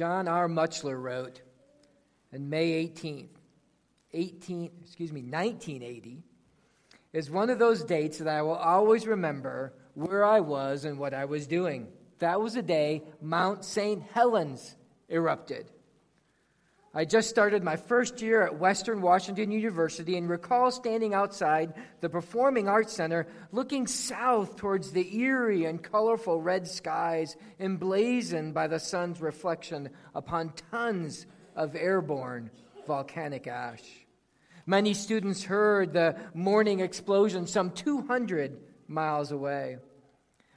John R. Mutchler wrote on May 18th, 18, excuse me, 1980, is one of those dates that I will always remember where I was and what I was doing. That was the day Mount St. Helens erupted. I just started my first year at Western Washington University and recall standing outside the Performing Arts Center looking south towards the eerie and colorful red skies emblazoned by the sun's reflection upon tons of airborne volcanic ash. Many students heard the morning explosion some 200 miles away.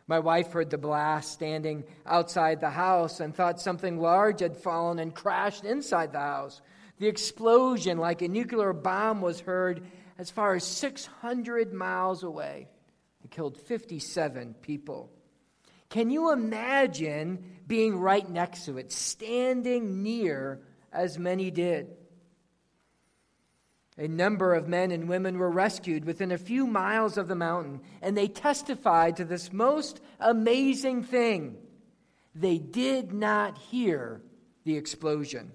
My wife heard the blast standing outside the house and thought something large had fallen and crashed inside the house. The explosion, like a nuclear bomb, was heard as far as 600 miles away. It killed 57 people. Can you imagine being right next to it, standing near as many did? A number of men and women were rescued within a few miles of the mountain, and they testified to this most amazing thing. They did not hear the explosion.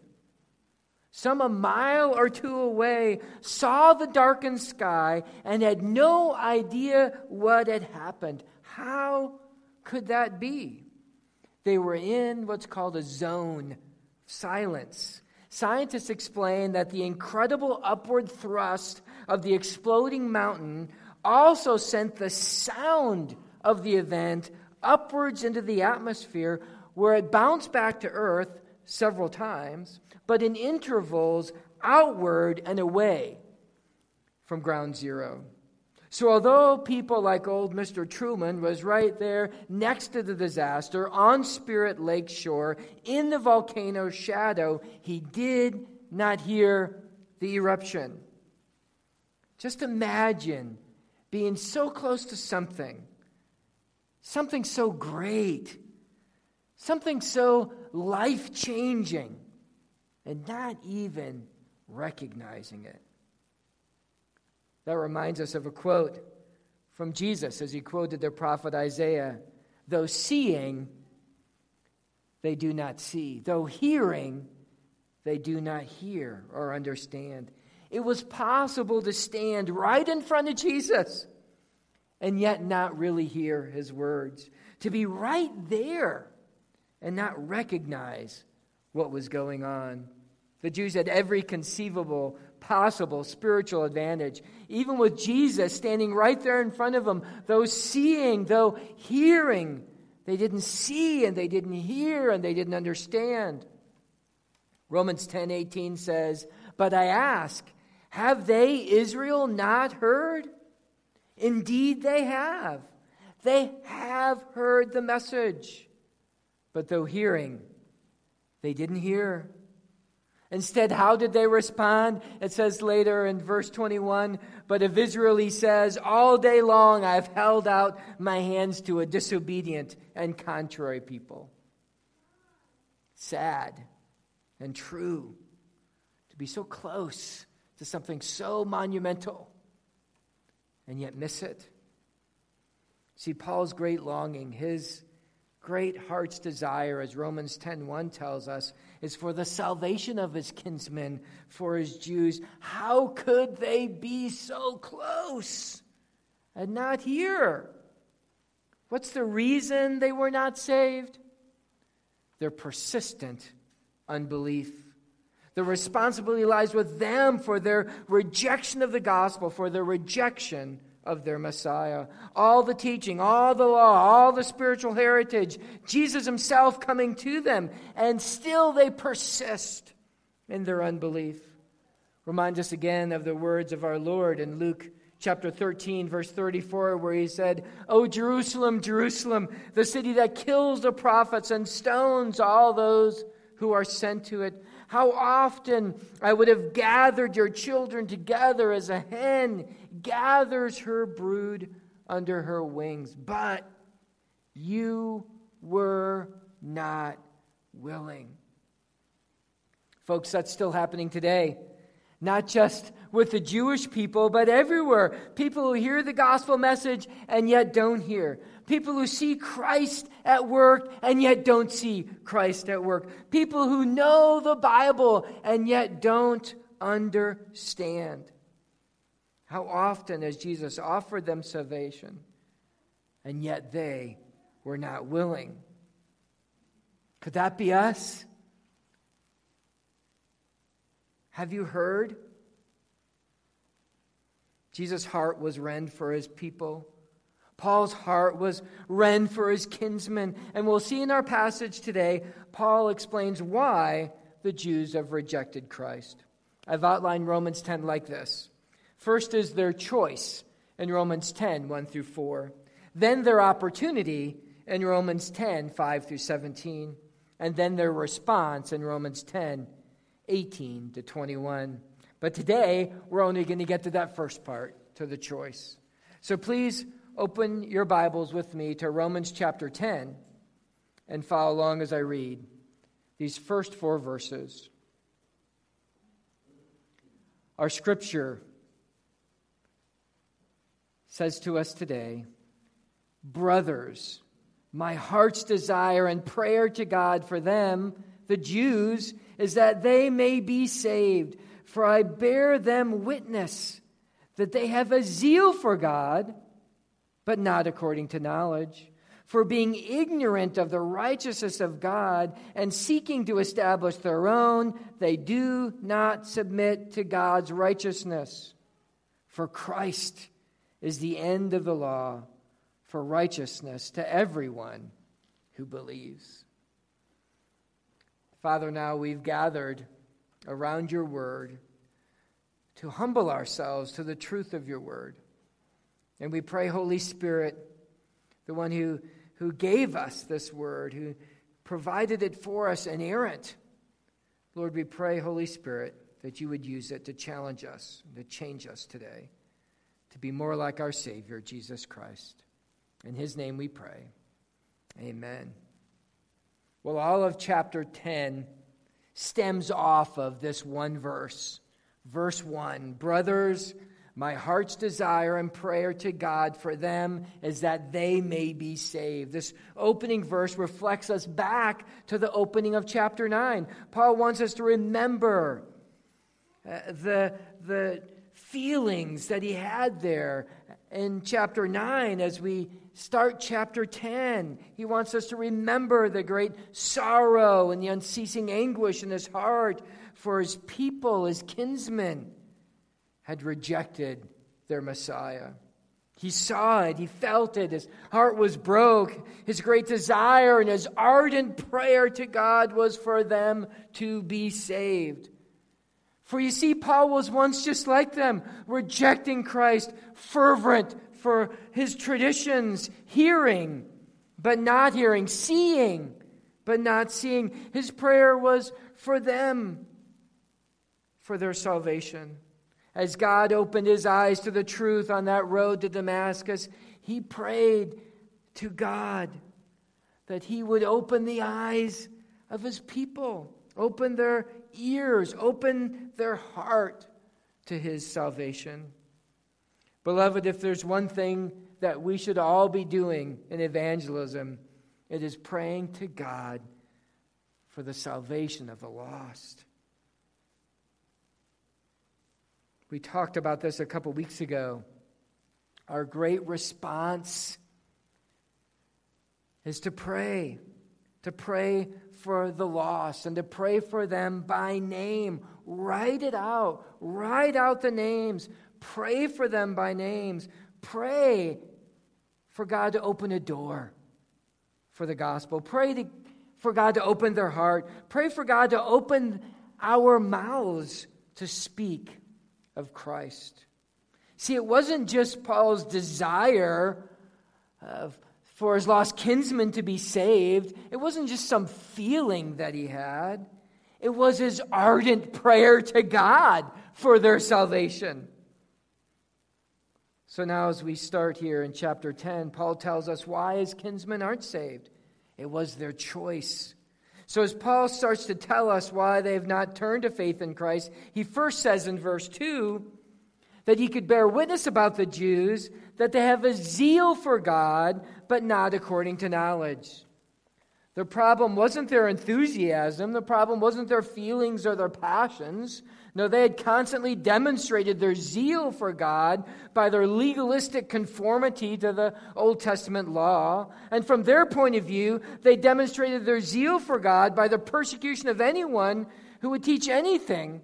Some a mile or two away saw the darkened sky and had no idea what had happened. How could that be? They were in what's called a zone of silence Scientists explain that the incredible upward thrust of the exploding mountain also sent the sound of the event upwards into the atmosphere, where it bounced back to Earth several times, but in intervals outward and away from ground zero. So, although people like old Mr. Truman was right there next to the disaster on Spirit Lake shore in the volcano's shadow, he did not hear the eruption. Just imagine being so close to something, something so great, something so life changing, and not even recognizing it. That reminds us of a quote from Jesus as he quoted the prophet Isaiah Though seeing, they do not see. Though hearing, they do not hear or understand. It was possible to stand right in front of Jesus and yet not really hear his words, to be right there and not recognize what was going on. The Jews had every conceivable possible spiritual advantage. Even with Jesus standing right there in front of them, though seeing, though hearing, they didn't see and they didn't hear and they didn't understand. Romans 10 18 says, But I ask, have they, Israel, not heard? Indeed, they have. They have heard the message. But though hearing, they didn't hear. Instead, how did they respond? It says later in verse 21 But of Israel, he says, All day long I've held out my hands to a disobedient and contrary people. Sad and true to be so close to something so monumental and yet miss it. See, Paul's great longing, his great heart's desire, as Romans 10:1 tells us, is for the salvation of his kinsmen, for his Jews. How could they be so close and not hear? What's the reason they were not saved? Their persistent unbelief. The responsibility lies with them for their rejection of the gospel, for their rejection of their Messiah. All the teaching, all the law, all the spiritual heritage, Jesus himself coming to them, and still they persist in their unbelief. Remind us again of the words of our Lord in Luke chapter 13, verse 34, where he said, O Jerusalem, Jerusalem, the city that kills the prophets and stones all those who are sent to it. How often I would have gathered your children together as a hen gathers her brood under her wings, but you were not willing. Folks, that's still happening today. Not just with the Jewish people, but everywhere. People who hear the gospel message and yet don't hear. People who see Christ at work and yet don't see Christ at work. People who know the Bible and yet don't understand. How often has Jesus offered them salvation and yet they were not willing? Could that be us? Have you heard? Jesus' heart was rend for his people. Paul's heart was rend for his kinsmen. And we'll see in our passage today, Paul explains why the Jews have rejected Christ. I've outlined Romans 10 like this First is their choice in Romans 10 1 through 4. Then their opportunity in Romans 10 5 through 17. And then their response in Romans 10 18 to 21. But today, we're only going to get to that first part, to the choice. So please open your Bibles with me to Romans chapter 10 and follow along as I read these first four verses. Our scripture says to us today, Brothers, my heart's desire and prayer to God for them, the Jews, is that they may be saved. For I bear them witness that they have a zeal for God, but not according to knowledge. For being ignorant of the righteousness of God and seeking to establish their own, they do not submit to God's righteousness. For Christ is the end of the law for righteousness to everyone who believes. Father, now we've gathered around your word to humble ourselves to the truth of your word. And we pray, Holy Spirit, the one who, who gave us this word, who provided it for us inerrant. Lord, we pray, Holy Spirit, that you would use it to challenge us, to change us today, to be more like our Savior, Jesus Christ. In his name we pray. Amen. Well, all of chapter 10 stems off of this one verse. Verse 1 Brothers, my heart's desire and prayer to God for them is that they may be saved. This opening verse reflects us back to the opening of chapter 9. Paul wants us to remember uh, the, the feelings that he had there in chapter 9 as we start chapter 10. He wants us to remember the great sorrow and the unceasing anguish in his heart for his people, his kinsmen, had rejected their Messiah. He saw it, he felt it, his heart was broke. His great desire and his ardent prayer to God was for them to be saved. For you see, Paul was once just like them, rejecting Christ, fervent for his traditions, hearing, but not hearing, seeing, but not seeing. His prayer was for them, for their salvation. As God opened his eyes to the truth on that road to Damascus, he prayed to God that he would open the eyes of his people, open their ears, open their heart to his salvation. Beloved, if there's one thing that we should all be doing in evangelism, it is praying to God for the salvation of the lost. We talked about this a couple weeks ago. Our great response is to pray, to pray for the lost and to pray for them by name. Write it out. Write out the names. Pray for them by names. Pray for God to open a door for the gospel. Pray to, for God to open their heart. Pray for God to open our mouths to speak of Christ. See, it wasn't just Paul's desire of for his lost kinsmen to be saved. It wasn't just some feeling that he had, it was his ardent prayer to God for their salvation. So now, as we start here in chapter 10, Paul tells us why his kinsmen aren't saved. It was their choice. So, as Paul starts to tell us why they have not turned to faith in Christ, he first says in verse 2 that he could bear witness about the Jews that they have a zeal for God, but not according to knowledge. The problem wasn't their enthusiasm, the problem wasn't their feelings or their passions. No, they had constantly demonstrated their zeal for God by their legalistic conformity to the Old Testament law. And from their point of view, they demonstrated their zeal for God by the persecution of anyone who would teach anything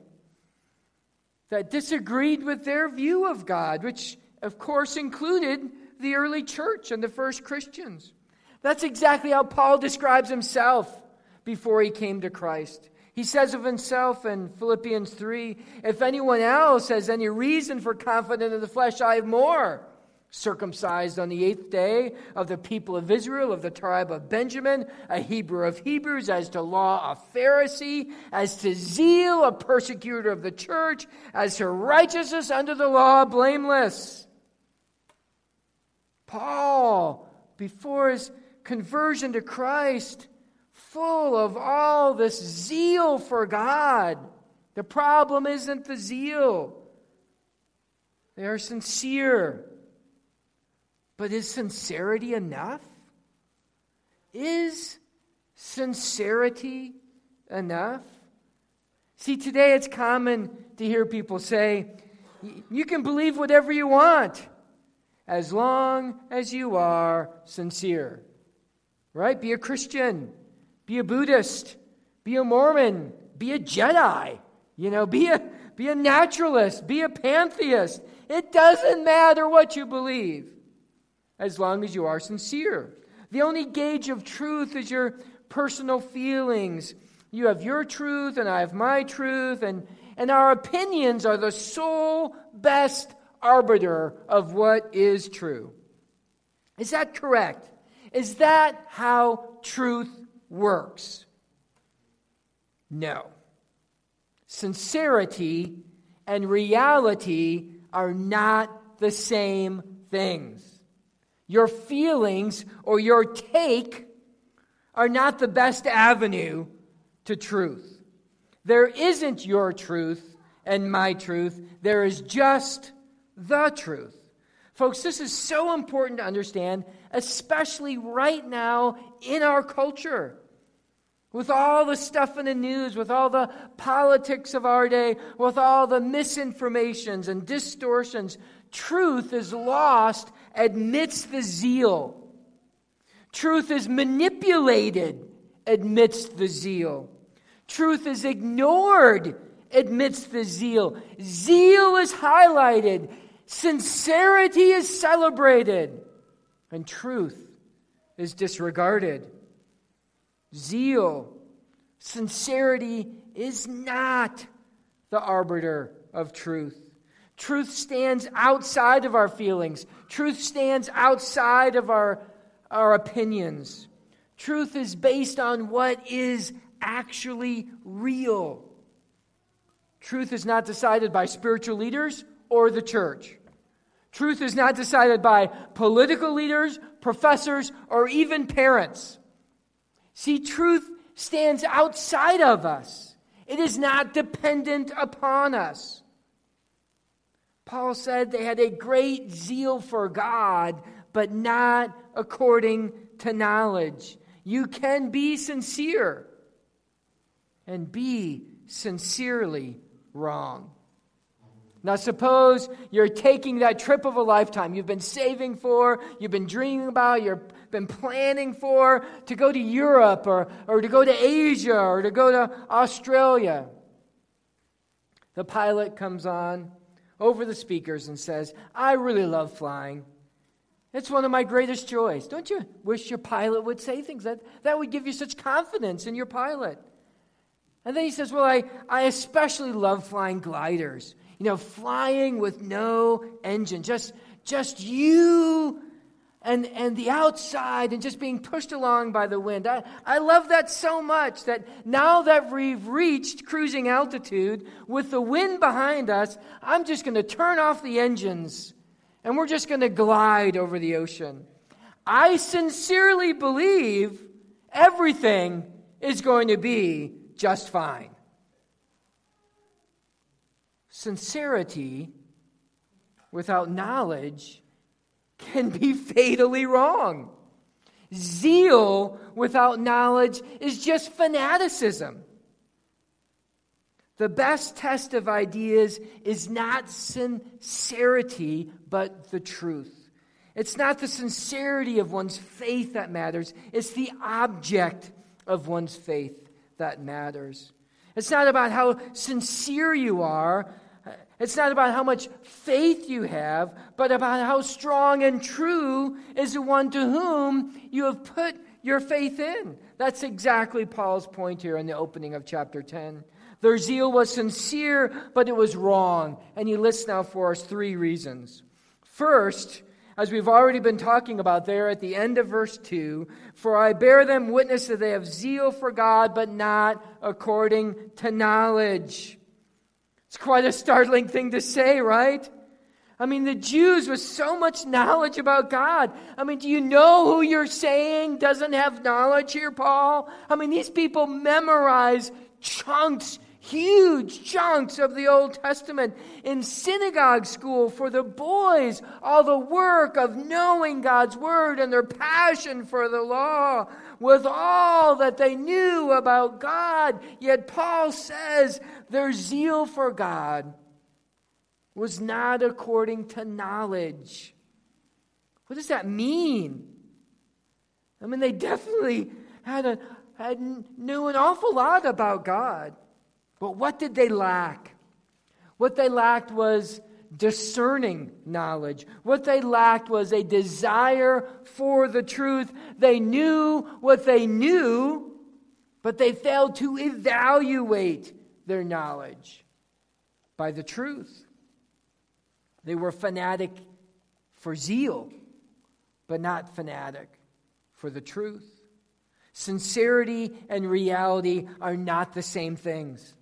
that disagreed with their view of God, which, of course, included the early church and the first Christians. That's exactly how Paul describes himself before he came to Christ. He says of himself in Philippians 3 If anyone else has any reason for confidence in the flesh, I have more. Circumcised on the eighth day of the people of Israel, of the tribe of Benjamin, a Hebrew of Hebrews, as to law, a Pharisee, as to zeal, a persecutor of the church, as to righteousness under the law, blameless. Paul, before his conversion to Christ, full of all this zeal for God. The problem isn't the zeal, they are sincere. But is sincerity enough? Is sincerity enough? See, today it's common to hear people say, you can believe whatever you want as long as you are sincere. Right? Be a Christian. Be a Buddhist, be a Mormon, be a Jedi, you know, be a, be a naturalist, be a pantheist. It doesn't matter what you believe as long as you are sincere. The only gauge of truth is your personal feelings. You have your truth, and I have my truth, and, and our opinions are the sole best arbiter of what is true. Is that correct? Is that how truth works. No. Sincerity and reality are not the same things. Your feelings or your take are not the best avenue to truth. There isn't your truth and my truth, there is just the truth. Folks, this is so important to understand, especially right now in our culture with all the stuff in the news, with all the politics of our day, with all the misinformations and distortions, truth is lost amidst the zeal. Truth is manipulated amidst the zeal. Truth is ignored amidst the zeal. Zeal is highlighted, sincerity is celebrated, and truth is disregarded zeal, sincerity is not the arbiter of truth. Truth stands outside of our feelings. Truth stands outside of our, our opinions. Truth is based on what is actually real. Truth is not decided by spiritual leaders or the church. Truth is not decided by political leaders, professors, or even parents. See, truth stands outside of us, it is not dependent upon us. Paul said they had a great zeal for God, but not according to knowledge. You can be sincere and be sincerely wrong. Now, suppose you're taking that trip of a lifetime you've been saving for, you've been dreaming about, you're been planning for to go to Europe or, or to go to Asia or to go to Australia. The pilot comes on over the speakers and says, I really love flying. It's one of my greatest joys. Don't you wish your pilot would say things that that would give you such confidence in your pilot? And then he says, Well, I, I especially love flying gliders. You know, flying with no engine, just, just you and, and the outside and just being pushed along by the wind. I, I love that so much that now that we've reached cruising altitude with the wind behind us, I'm just going to turn off the engines and we're just going to glide over the ocean. I sincerely believe everything is going to be just fine. Sincerity without knowledge can be fatally wrong. Zeal without knowledge is just fanaticism. The best test of ideas is not sincerity, but the truth. It's not the sincerity of one's faith that matters, it's the object of one's faith that matters. It's not about how sincere you are, it's not about how much faith you have, but about how strong and true is the one to whom you have put your faith in. That's exactly Paul's point here in the opening of chapter 10. Their zeal was sincere, but it was wrong. And he lists now for us three reasons. First, as we've already been talking about there at the end of verse 2 For I bear them witness that they have zeal for God, but not according to knowledge. It's quite a startling thing to say, right? I mean, the Jews with so much knowledge about God. I mean, do you know who you're saying doesn't have knowledge here, Paul? I mean, these people memorize chunks huge chunks of the Old Testament in synagogue school for the boys, all the work of knowing God's Word and their passion for the law with all that they knew about God. Yet Paul says their zeal for God was not according to knowledge. What does that mean? I mean, they definitely had, a, had knew an awful lot about God. But what did they lack? What they lacked was discerning knowledge. What they lacked was a desire for the truth. They knew what they knew, but they failed to evaluate their knowledge by the truth. They were fanatic for zeal, but not fanatic for the truth. Sincerity and reality are not the same things.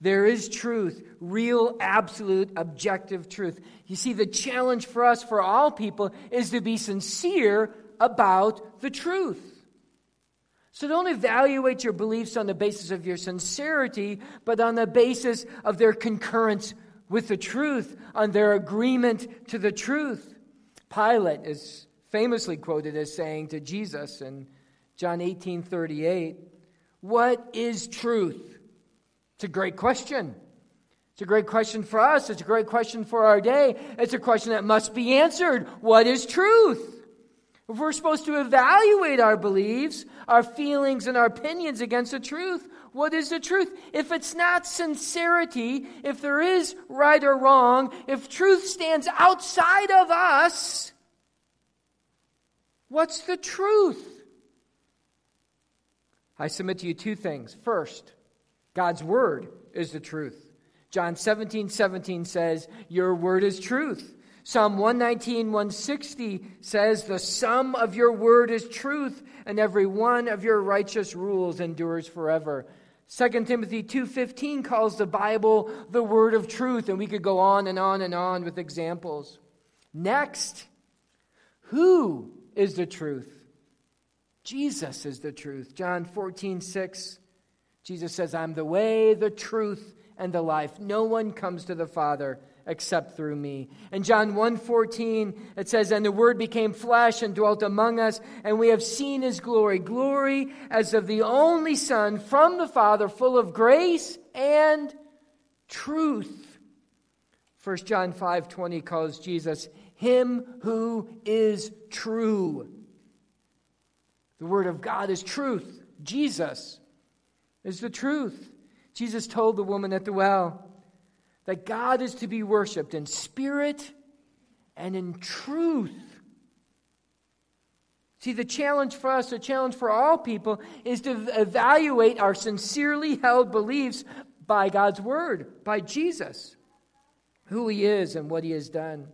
There is truth, real, absolute, objective truth. You see, the challenge for us, for all people, is to be sincere about the truth. So don't evaluate your beliefs on the basis of your sincerity, but on the basis of their concurrence with the truth, on their agreement to the truth. Pilate is famously quoted as saying to Jesus in John 18 38, What is truth? It's a great question. It's a great question for us. It's a great question for our day. It's a question that must be answered. What is truth? If we're supposed to evaluate our beliefs, our feelings, and our opinions against the truth, what is the truth? If it's not sincerity, if there is right or wrong, if truth stands outside of us, what's the truth? I submit to you two things. First, God's word is the truth. John 17, 17 says, Your word is truth. Psalm 119, 160 says, The sum of your word is truth, and every one of your righteous rules endures forever. 2 Timothy 2:15 calls the Bible the word of truth and we could go on and on and on with examples. Next, who is the truth? Jesus is the truth. John 14:6 Jesus says, I'm the way, the truth, and the life. No one comes to the Father except through me. In John 1:14 it says and the word became flesh and dwelt among us and we have seen his glory glory as of the only son from the father full of grace and truth. 1 John 5:20 calls Jesus him who is true. The word of God is truth. Jesus is the truth. Jesus told the woman at the well that God is to be worshiped in spirit and in truth. See, the challenge for us, the challenge for all people, is to evaluate our sincerely held beliefs by God's Word, by Jesus, who He is and what He has done.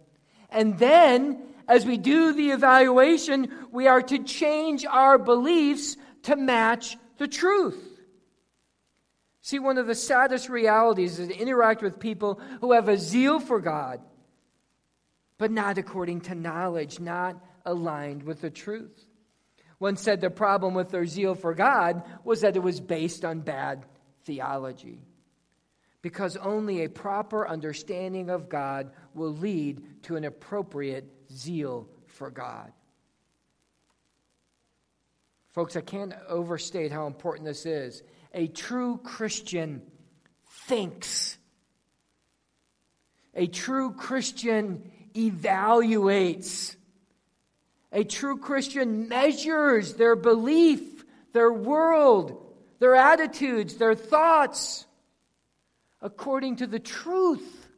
And then, as we do the evaluation, we are to change our beliefs to match the truth. See, one of the saddest realities is to interact with people who have a zeal for God, but not according to knowledge, not aligned with the truth. One said the problem with their zeal for God was that it was based on bad theology. Because only a proper understanding of God will lead to an appropriate zeal for God. Folks, I can't overstate how important this is. A true Christian thinks, a true Christian evaluates. A true Christian measures their belief, their world, their attitudes, their thoughts according to the truth.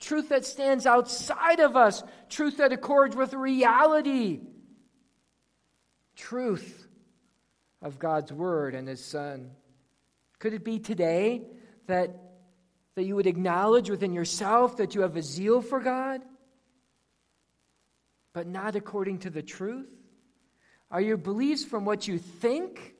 Truth that stands outside of us, truth that accords with reality, truth of God's Word and His Son. Could it be today that, that you would acknowledge within yourself that you have a zeal for God? but not according to the truth? Are your beliefs from what you think?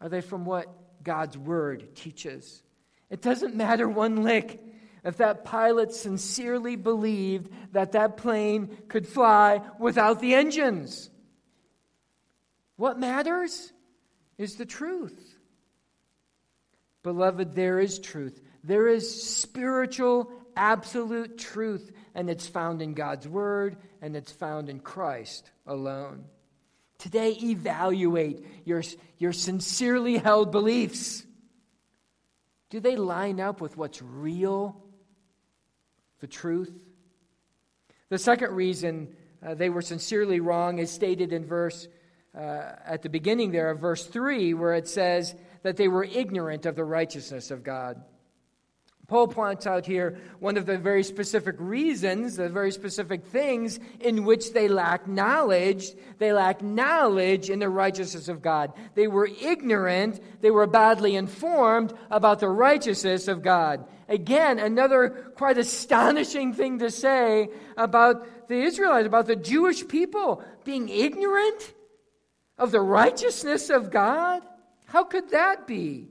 Are they from what God's word teaches? It doesn't matter one lick if that pilot sincerely believed that that plane could fly without the engines. What matters is the truth. Beloved, there is truth. There is spiritual, absolute truth and it's found in God's Word, and it's found in Christ alone. Today, evaluate your, your sincerely held beliefs. Do they line up with what's real, the truth? The second reason uh, they were sincerely wrong is stated in verse uh, at the beginning there of verse 3 where it says that they were ignorant of the righteousness of God. Paul points out here one of the very specific reasons, the very specific things in which they lack knowledge. They lack knowledge in the righteousness of God. They were ignorant, they were badly informed about the righteousness of God. Again, another quite astonishing thing to say about the Israelites, about the Jewish people being ignorant of the righteousness of God. How could that be?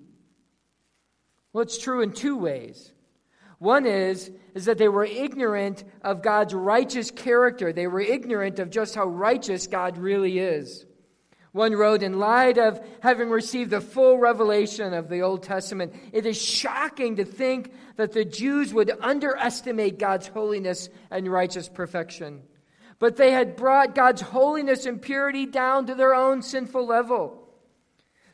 Well, it's true in two ways. One is, is that they were ignorant of God's righteous character. They were ignorant of just how righteous God really is. One wrote, in light of having received the full revelation of the Old Testament, it is shocking to think that the Jews would underestimate God's holiness and righteous perfection. But they had brought God's holiness and purity down to their own sinful level.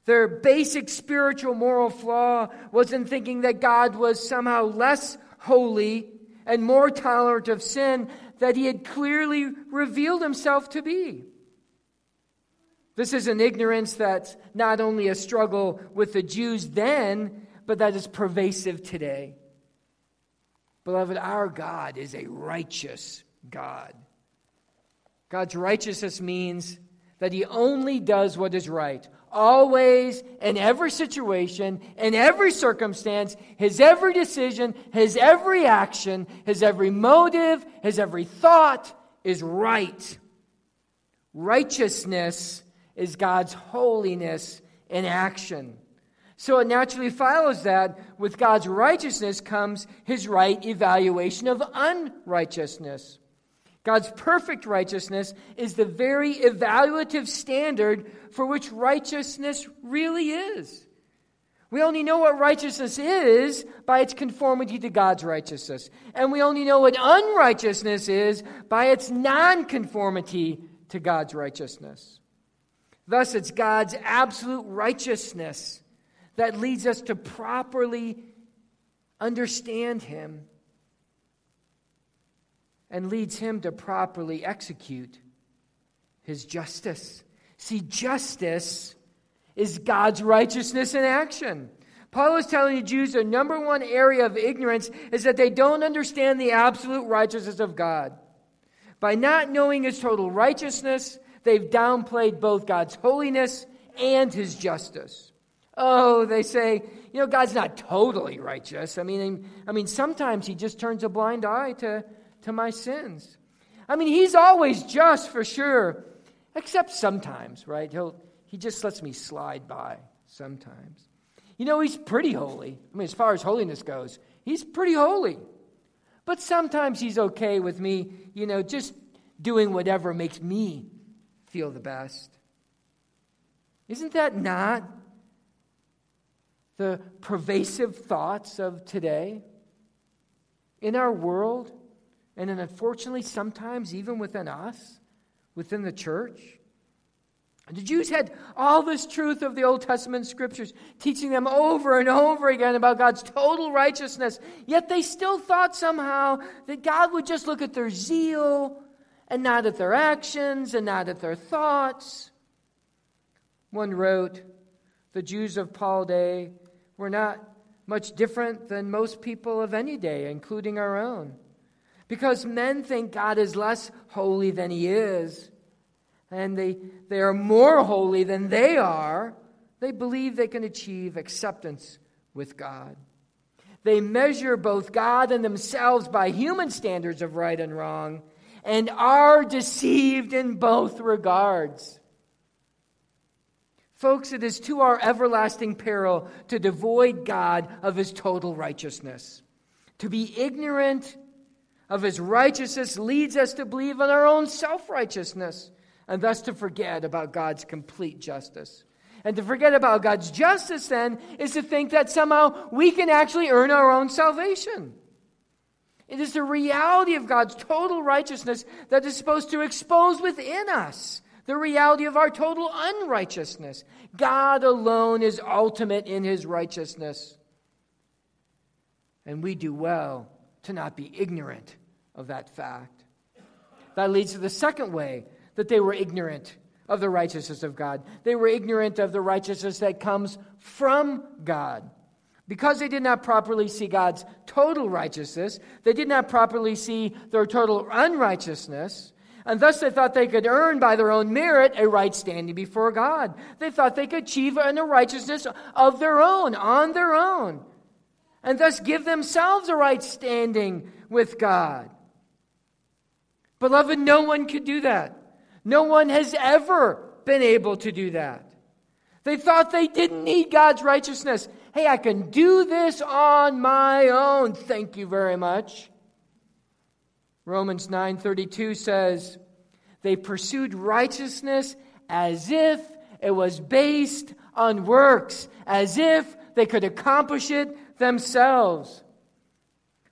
Their basic spiritual moral flaw was in thinking that God was somehow less holy and more tolerant of sin that he had clearly revealed himself to be. This is an ignorance that's not only a struggle with the Jews then, but that is pervasive today. Beloved, our God is a righteous God. God's righteousness means that he only does what is right, always, in every situation, in every circumstance, his every decision, his every action, his every motive, his every thought is right. Righteousness is God's holiness in action. So it naturally follows that with God's righteousness comes his right evaluation of unrighteousness. God's perfect righteousness is the very evaluative standard for which righteousness really is. We only know what righteousness is by its conformity to God's righteousness. And we only know what unrighteousness is by its nonconformity to God's righteousness. Thus, it's God's absolute righteousness that leads us to properly understand Him and leads him to properly execute his justice. See, justice is God's righteousness in action. Paul is telling the Jews the number one area of ignorance is that they don't understand the absolute righteousness of God. By not knowing his total righteousness, they've downplayed both God's holiness and his justice. Oh, they say, you know, God's not totally righteous. I mean, I mean, sometimes he just turns a blind eye to to my sins. I mean, he's always just for sure, except sometimes, right? He'll, he just lets me slide by sometimes. You know, he's pretty holy. I mean, as far as holiness goes, he's pretty holy. But sometimes he's okay with me, you know, just doing whatever makes me feel the best. Isn't that not the pervasive thoughts of today? In our world, and then unfortunately, sometimes even within us, within the church. The Jews had all this truth of the Old Testament scriptures, teaching them over and over again about God's total righteousness. Yet they still thought somehow that God would just look at their zeal and not at their actions and not at their thoughts. One wrote, The Jews of Paul day were not much different than most people of any day, including our own. Because men think God is less holy than he is and they, they are more holy than they are, they believe they can achieve acceptance with God. They measure both God and themselves by human standards of right and wrong and are deceived in both regards. Folks, it is to our everlasting peril to devoid God of his total righteousness. To be ignorant of his righteousness leads us to believe in our own self righteousness and thus to forget about God's complete justice. And to forget about God's justice, then, is to think that somehow we can actually earn our own salvation. It is the reality of God's total righteousness that is supposed to expose within us the reality of our total unrighteousness. God alone is ultimate in his righteousness. And we do well to not be ignorant of that fact. That leads to the second way that they were ignorant of the righteousness of God. They were ignorant of the righteousness that comes from God. Because they did not properly see God's total righteousness, they did not properly see their total unrighteousness, and thus they thought they could earn by their own merit a right standing before God. They thought they could achieve a righteousness of their own, on their own, and thus give themselves a right standing with God. Beloved, no one could do that. No one has ever been able to do that. They thought they didn't need God's righteousness. Hey, I can do this on my own. Thank you very much. Romans 9:32 says, "They pursued righteousness as if it was based on works, as if they could accomplish it themselves."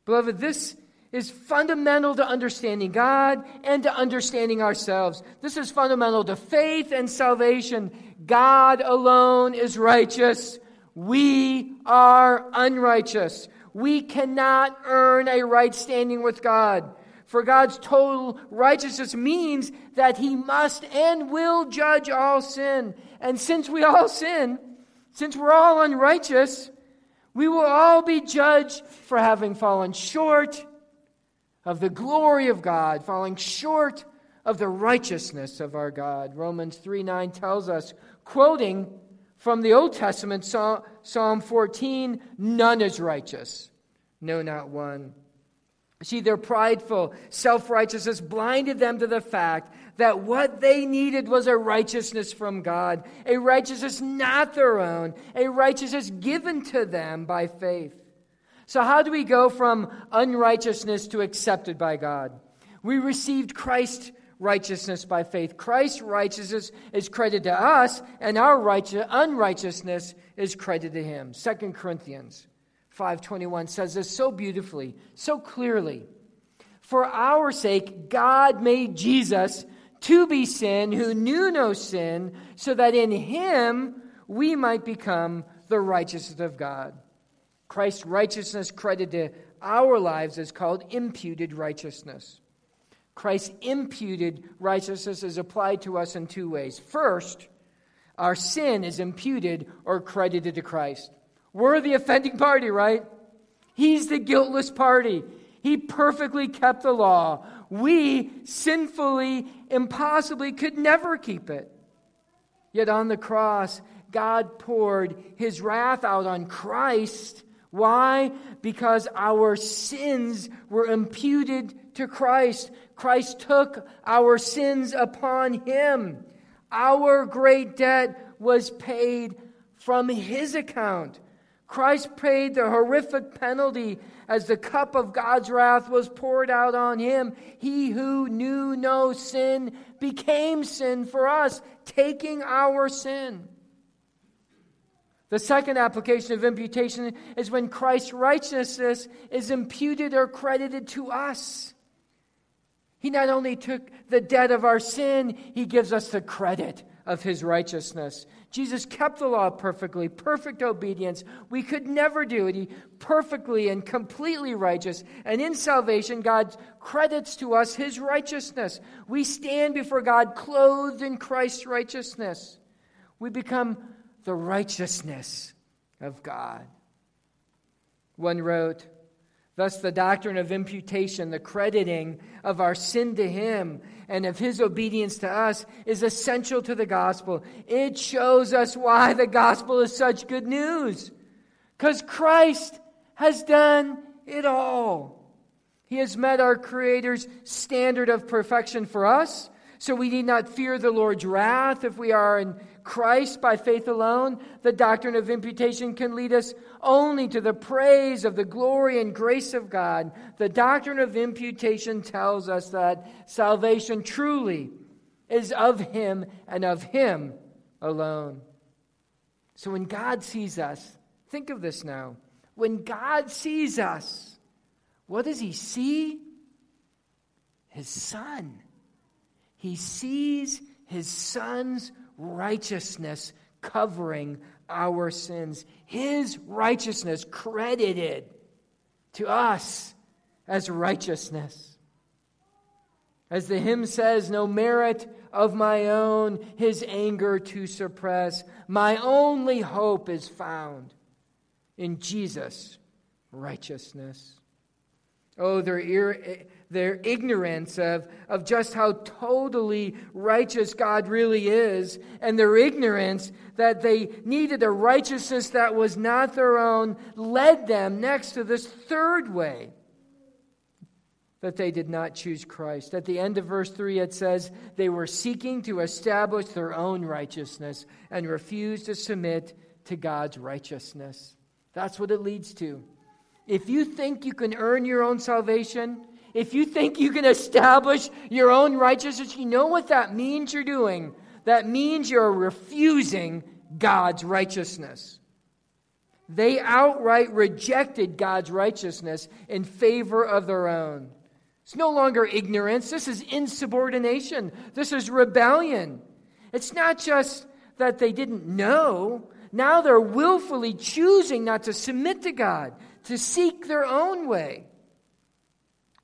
Beloved, this is fundamental to understanding God and to understanding ourselves. This is fundamental to faith and salvation. God alone is righteous. We are unrighteous. We cannot earn a right standing with God. For God's total righteousness means that He must and will judge all sin. And since we all sin, since we're all unrighteous, we will all be judged for having fallen short of the glory of God, falling short of the righteousness of our God. Romans 3 9 tells us, quoting from the Old Testament, Psalm 14, none is righteous, no, not one. See, their prideful self righteousness blinded them to the fact that what they needed was a righteousness from God, a righteousness not their own, a righteousness given to them by faith. So, how do we go from unrighteousness to accepted by God? We received Christ's righteousness by faith. Christ's righteousness is credited to us, and our righteous, unrighteousness is credited to him. 2 Corinthians 5.21 says this so beautifully, so clearly. For our sake, God made Jesus to be sin who knew no sin, so that in him we might become the righteousness of God. Christ's righteousness credited to our lives is called imputed righteousness. Christ's imputed righteousness is applied to us in two ways. First, our sin is imputed or credited to Christ. We're the offending party, right? He's the guiltless party. He perfectly kept the law. We sinfully, impossibly could never keep it. Yet on the cross, God poured his wrath out on Christ why? Because our sins were imputed to Christ. Christ took our sins upon him. Our great debt was paid from his account. Christ paid the horrific penalty as the cup of God's wrath was poured out on him. He who knew no sin became sin for us, taking our sin. The second application of imputation is when Christ's righteousness is imputed or credited to us. He not only took the debt of our sin, he gives us the credit of his righteousness. Jesus kept the law perfectly, perfect obedience. We could never do it. He perfectly and completely righteous. And in salvation, God credits to us his righteousness. We stand before God clothed in Christ's righteousness. We become the righteousness of God. One wrote, Thus, the doctrine of imputation, the crediting of our sin to Him and of His obedience to us, is essential to the gospel. It shows us why the gospel is such good news. Because Christ has done it all. He has met our Creator's standard of perfection for us, so we need not fear the Lord's wrath if we are in Christ by faith alone, the doctrine of imputation can lead us only to the praise of the glory and grace of God. The doctrine of imputation tells us that salvation truly is of Him and of Him alone. So when God sees us, think of this now. When God sees us, what does He see? His Son. He sees His Son's righteousness covering our sins. His righteousness credited to us as righteousness. As the hymn says, no merit of my own, his anger to suppress. My only hope is found in Jesus' righteousness. Oh, their, ear, their ignorance of, of just how totally righteous God really is, and their ignorance that they needed a righteousness that was not their own, led them next to this third way that they did not choose Christ. At the end of verse 3, it says, They were seeking to establish their own righteousness and refused to submit to God's righteousness. That's what it leads to. If you think you can earn your own salvation, if you think you can establish your own righteousness, you know what that means you're doing? That means you're refusing God's righteousness. They outright rejected God's righteousness in favor of their own. It's no longer ignorance. This is insubordination. This is rebellion. It's not just that they didn't know. Now they're willfully choosing not to submit to God, to seek their own way.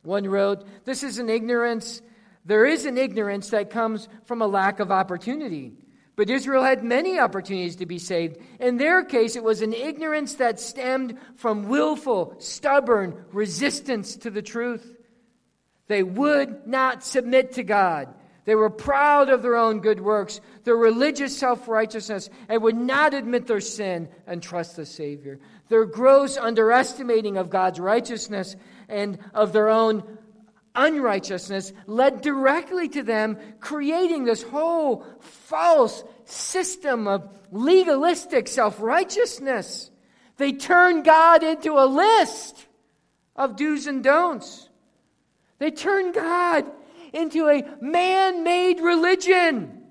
One wrote, This is an ignorance. There is an ignorance that comes from a lack of opportunity. But Israel had many opportunities to be saved. In their case, it was an ignorance that stemmed from willful, stubborn resistance to the truth. They would not submit to God. They were proud of their own good works, their religious self righteousness, and would not admit their sin and trust the Savior. Their gross underestimating of God's righteousness and of their own unrighteousness led directly to them creating this whole false system of legalistic self righteousness. They turned God into a list of do's and don'ts. They turned God into a man made religion.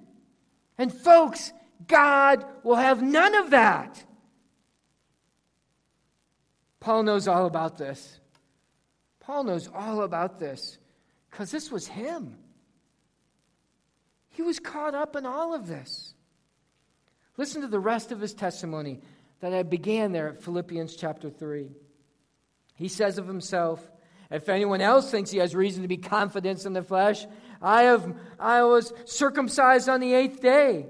And folks, God will have none of that. Paul knows all about this. Paul knows all about this because this was him. He was caught up in all of this. Listen to the rest of his testimony that I began there at Philippians chapter 3. He says of himself, if anyone else thinks he has reason to be confident in the flesh, I, have, I was circumcised on the eighth day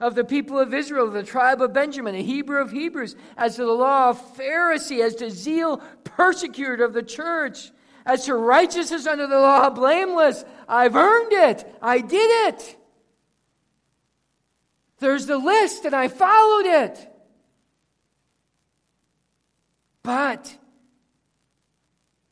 of the people of Israel, the tribe of Benjamin, a Hebrew of Hebrews, as to the law of Pharisee, as to zeal persecutor of the church, as to righteousness under the law blameless. I've earned it. I did it. There's the list, and I followed it. But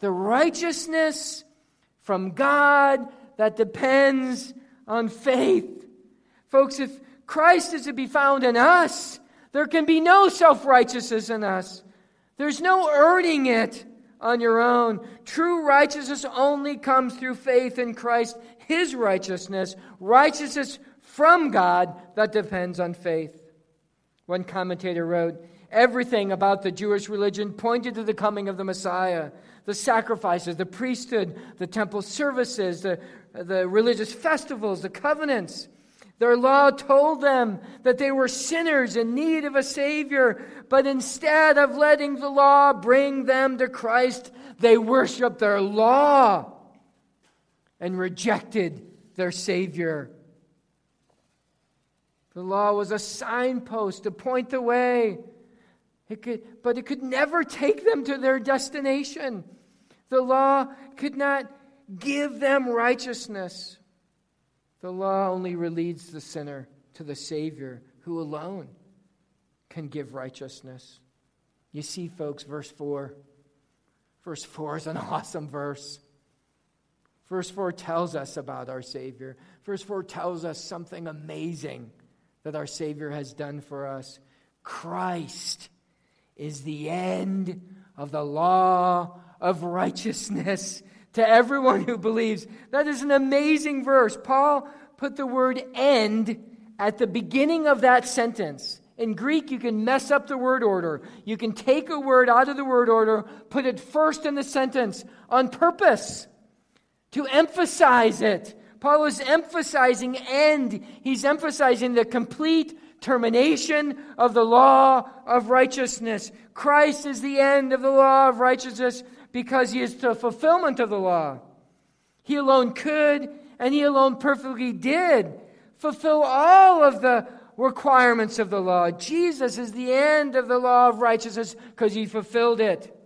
the righteousness from God that depends on faith. Folks, if Christ is to be found in us, there can be no self righteousness in us. There's no earning it on your own. True righteousness only comes through faith in Christ, His righteousness, righteousness from God that depends on faith. One commentator wrote, Everything about the Jewish religion pointed to the coming of the Messiah. The sacrifices, the priesthood, the temple services, the, the religious festivals, the covenants. Their law told them that they were sinners in need of a Savior, but instead of letting the law bring them to Christ, they worshiped their law and rejected their Savior. The law was a signpost to point the way, it could, but it could never take them to their destination. The law could not give them righteousness. The law only leads the sinner to the Savior who alone can give righteousness. You see, folks, verse 4. Verse 4 is an awesome verse. Verse 4 tells us about our Savior. Verse 4 tells us something amazing that our Savior has done for us. Christ is the end of the law of righteousness to everyone who believes. That is an amazing verse. Paul put the word end at the beginning of that sentence. In Greek, you can mess up the word order. You can take a word out of the word order, put it first in the sentence on purpose to emphasize it. Paul is emphasizing end. He's emphasizing the complete termination of the law of righteousness. Christ is the end of the law of righteousness because he is the fulfillment of the law. He alone could, and he alone perfectly did fulfill all of the requirements of the law. Jesus is the end of the law of righteousness because he fulfilled it.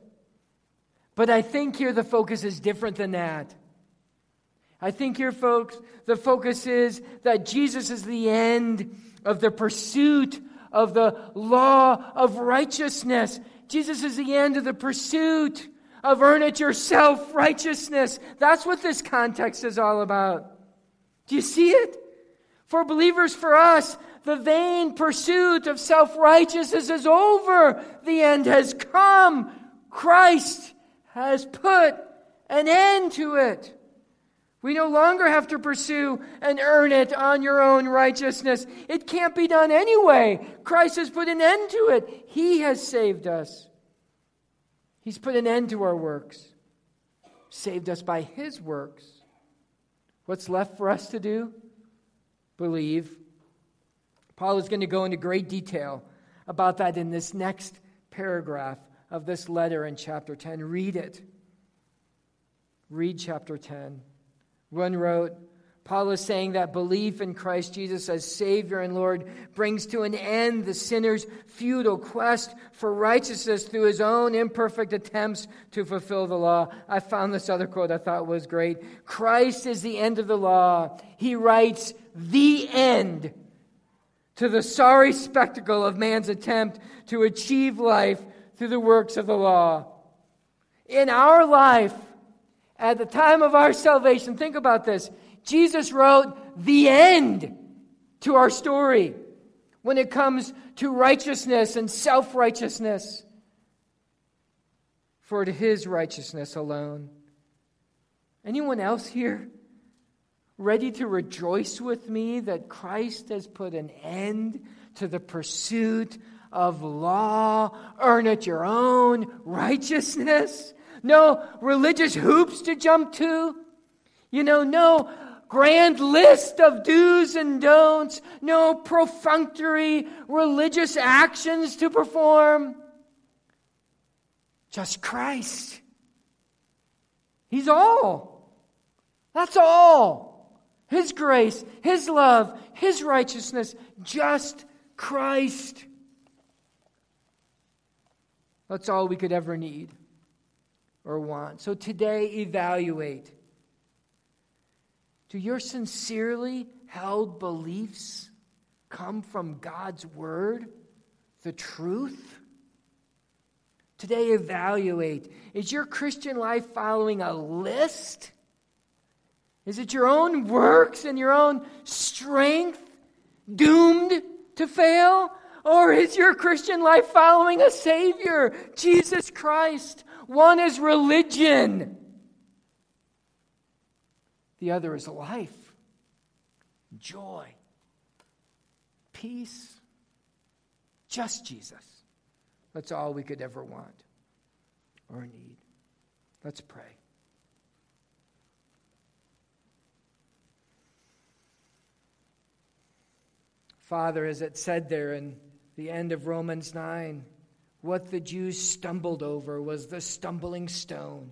But I think here the focus is different than that. I think here, folks, the focus is that Jesus is the end of the pursuit of the law of righteousness. Jesus is the end of the pursuit of earn it yourself righteousness. That's what this context is all about. Do you see it? For believers, for us, the vain pursuit of self righteousness is over. The end has come. Christ has put an end to it. We no longer have to pursue and earn it on your own righteousness. It can't be done anyway. Christ has put an end to it. He has saved us. He's put an end to our works, saved us by His works. What's left for us to do? Believe. Paul is going to go into great detail about that in this next paragraph of this letter in chapter 10. Read it. Read chapter 10. One wrote, Paul is saying that belief in Christ Jesus as Savior and Lord brings to an end the sinner's futile quest for righteousness through his own imperfect attempts to fulfill the law. I found this other quote I thought was great. Christ is the end of the law. He writes, the end to the sorry spectacle of man's attempt to achieve life through the works of the law. In our life, at the time of our salvation, think about this Jesus wrote the end to our story when it comes to righteousness and self righteousness. For to his righteousness alone. Anyone else here ready to rejoice with me that Christ has put an end to the pursuit of law, earn it your own righteousness? No religious hoops to jump to? You know, no grand list of do's and don'ts, no perfunctory religious actions to perform. Just Christ. He's all. That's all. His grace, His love, His righteousness, just Christ. That's all we could ever need or want. So today, evaluate do your sincerely held beliefs come from God's Word, the truth? Today, evaluate. Is your Christian life following a list? Is it your own works and your own strength doomed to fail? Or is your Christian life following a Savior, Jesus Christ? One is religion, the other is life, joy, peace. Just Jesus. That's all we could ever want or need. Let's pray. Father, as it said there in the end of Romans 9, what the Jews stumbled over was the stumbling stone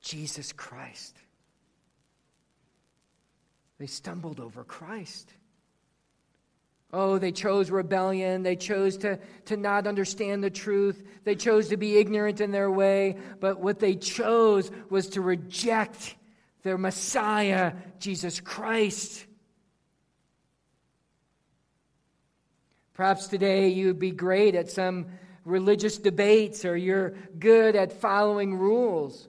Jesus Christ. They stumbled over Christ. Oh, they chose rebellion. They chose to, to not understand the truth. They chose to be ignorant in their way. But what they chose was to reject their Messiah, Jesus Christ. Perhaps today you'd be great at some religious debates or you're good at following rules.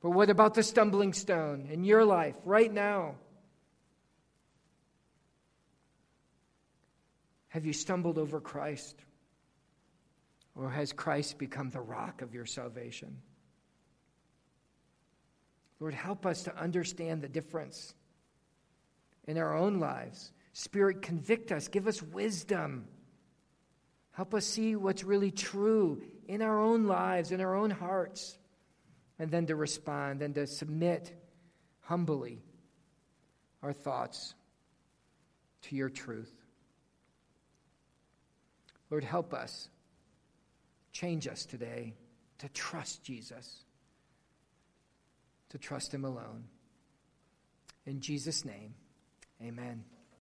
But what about the stumbling stone in your life right now? Have you stumbled over Christ? Or has Christ become the rock of your salvation? Lord, help us to understand the difference in our own lives. Spirit, convict us, give us wisdom. Help us see what's really true in our own lives, in our own hearts, and then to respond and to submit humbly our thoughts to your truth. Lord, help us. Change us today to trust Jesus, to trust Him alone. In Jesus' name, amen.